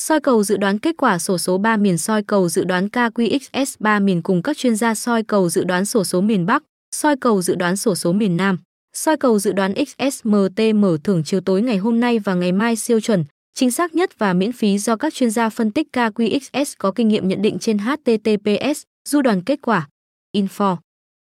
Soi cầu dự đoán kết quả sổ số 3 miền soi cầu dự đoán KQXS3 miền cùng các chuyên gia soi cầu dự đoán sổ số miền Bắc, soi cầu dự đoán sổ số miền Nam. Soi cầu dự đoán XSMT mở thưởng chiều tối ngày hôm nay và ngày mai siêu chuẩn, chính xác nhất và miễn phí do các chuyên gia phân tích KQXS có kinh nghiệm nhận định trên HTTPS, du đoàn kết quả. Info